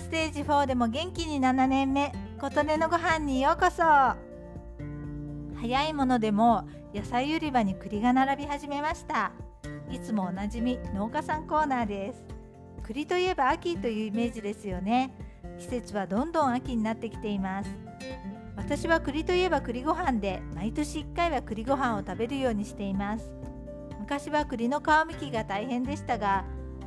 ステージ4でも元気に7年目琴音のご飯にようこそ。早いものでも野菜売り場に栗が並び始めました。いつもおなじみ農家さんコーナーです。栗といえば秋というイメージですよね。季節はどんどん秋になってきています。私は栗といえば栗ご飯で毎年1回は栗ご飯を食べるようにしています。昔は栗の皮むきが大変でしたが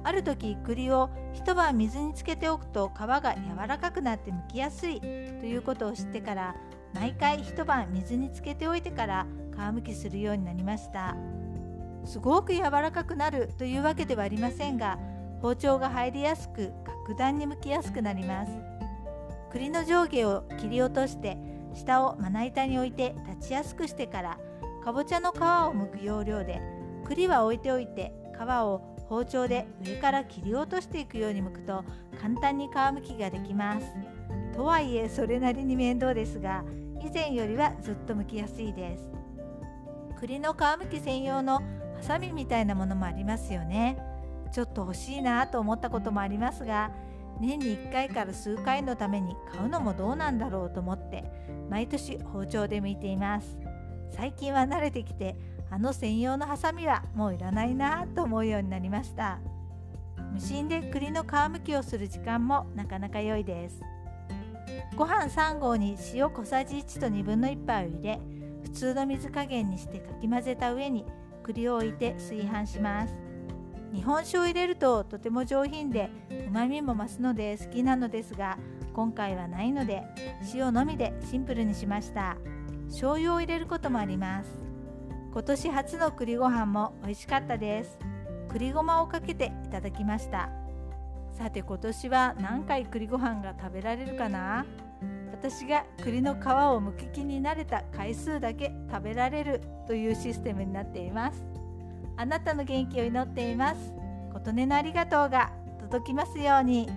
ある時栗を一晩水につけておくと皮が柔らかくなって剥きやすい。ということを知ってから毎回一晩水につけておいてから皮むきするようになりました。すごく柔らかくなるというわけではありませんが包丁が入りやすく格段に剥きやすくなります。栗の上下を切り落として下をまな板に置いて立ちやすくしてからかぼちゃの皮を剥く要領で栗は置いておいて皮を包丁で上から切り落としていくように剥くと簡単に皮むきができます。とはいえそれなりに面倒ですが以前よりはずっと剥きやすいです。栗の皮むき専用のハサミみたいなものもありますよね。ちょっと欲しいなと思ったこともありますが年に1回から数回のために買うのもどうなんだろうと思って毎年包丁で剥いています。最近は慣れてきてあの専用のハサミはもういらないなと思うようになりました。無心で栗の皮むきをする時間もなかなか良いです。ご飯3合に塩小さじ1と1 2杯を入れ普通の水加減にしてかき混ぜた上に栗を置いて炊飯します。日本酒を入れるととても上品でうまみも増すので好きなのですが今回はないので塩のみでシンプルにしました。醤油を入れることもあります。今年初の栗ご飯も美味しかったです。栗ごまをかけていただきました。さて今年は何回栗ご飯が食べられるかな？私が栗の皮をむき気になれた回数だけ食べられるというシステムになっています。あなたの元気を祈っています。琴音のありがとうが届きますように。